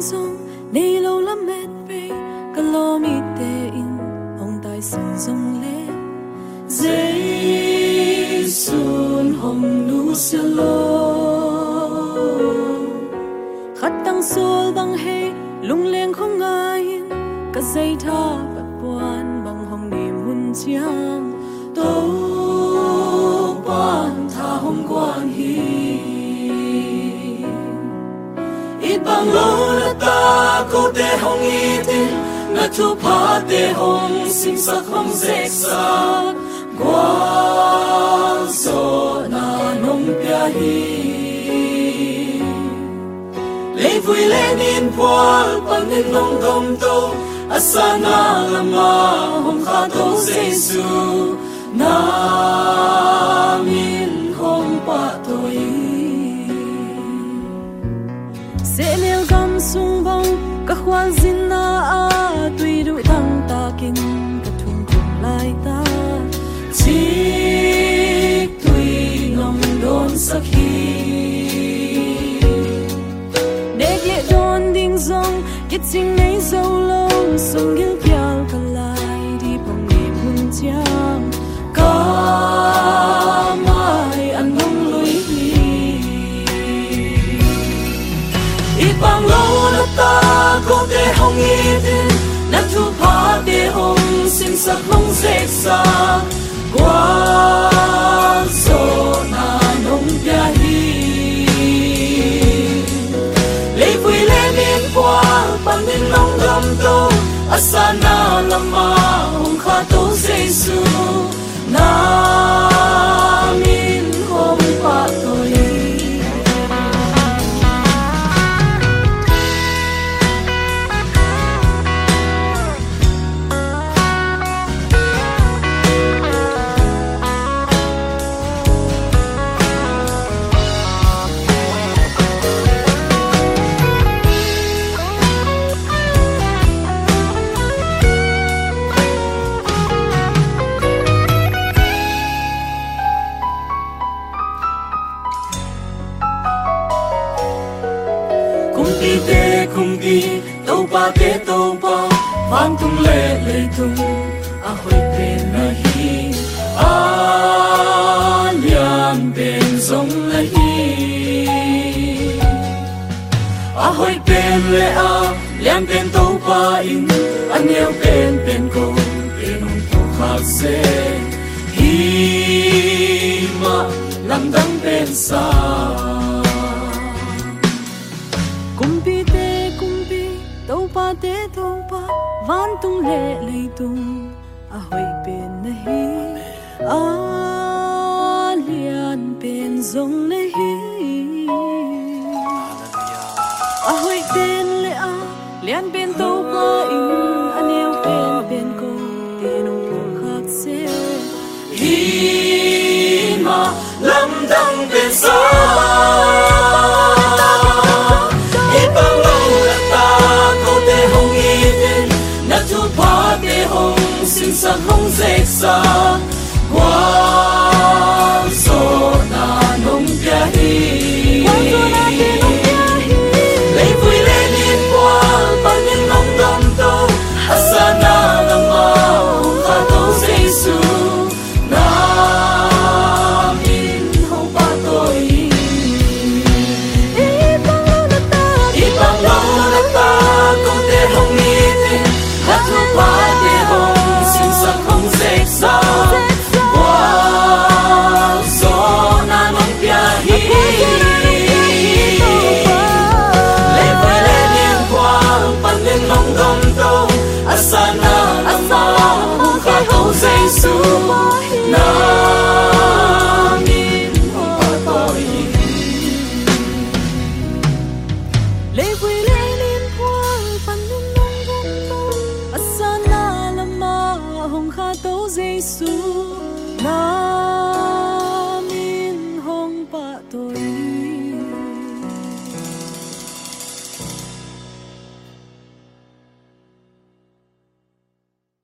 song nei lo la met pe ka lo mi te in ong tai sung song le Jaisun hom nu se lo khat tang sol bang he lung leng khong ngai ka sei tha pat quan bang hồng ni mun chiang. To cô cô hong hồng tê na thu pa tê hong sim sắc hong dễ sa qua so na nong pia hi lấy vui lên in qua pan nên nong dom to asana lama hong kha to su, na quan xin na a tuy đủ thăng ta kinh cả thùng cùng lại ta. Chỉ tuy lòng đôn sắc khi để ghé đón đinh dòng kết chính nay dâu lâu sông ghé sana lama hong kha to jesu tàu pa tàu pa vang tung lệ lệ tung, a hoi pen na hi. A lian pen zong la hi. A hoi pen lệ a lian pen tàu pa in, a yêu pen pen ko pen ông ko khak se hi ma lam dang pen sa tông pa te tông pa van tung lệ lệ tung a hoi pen na hi a lian pen zong na hi a hoi pen le a lian pen tàu pa in a neo pen pen ko te nong ko khak se hi ma lam dang pen sa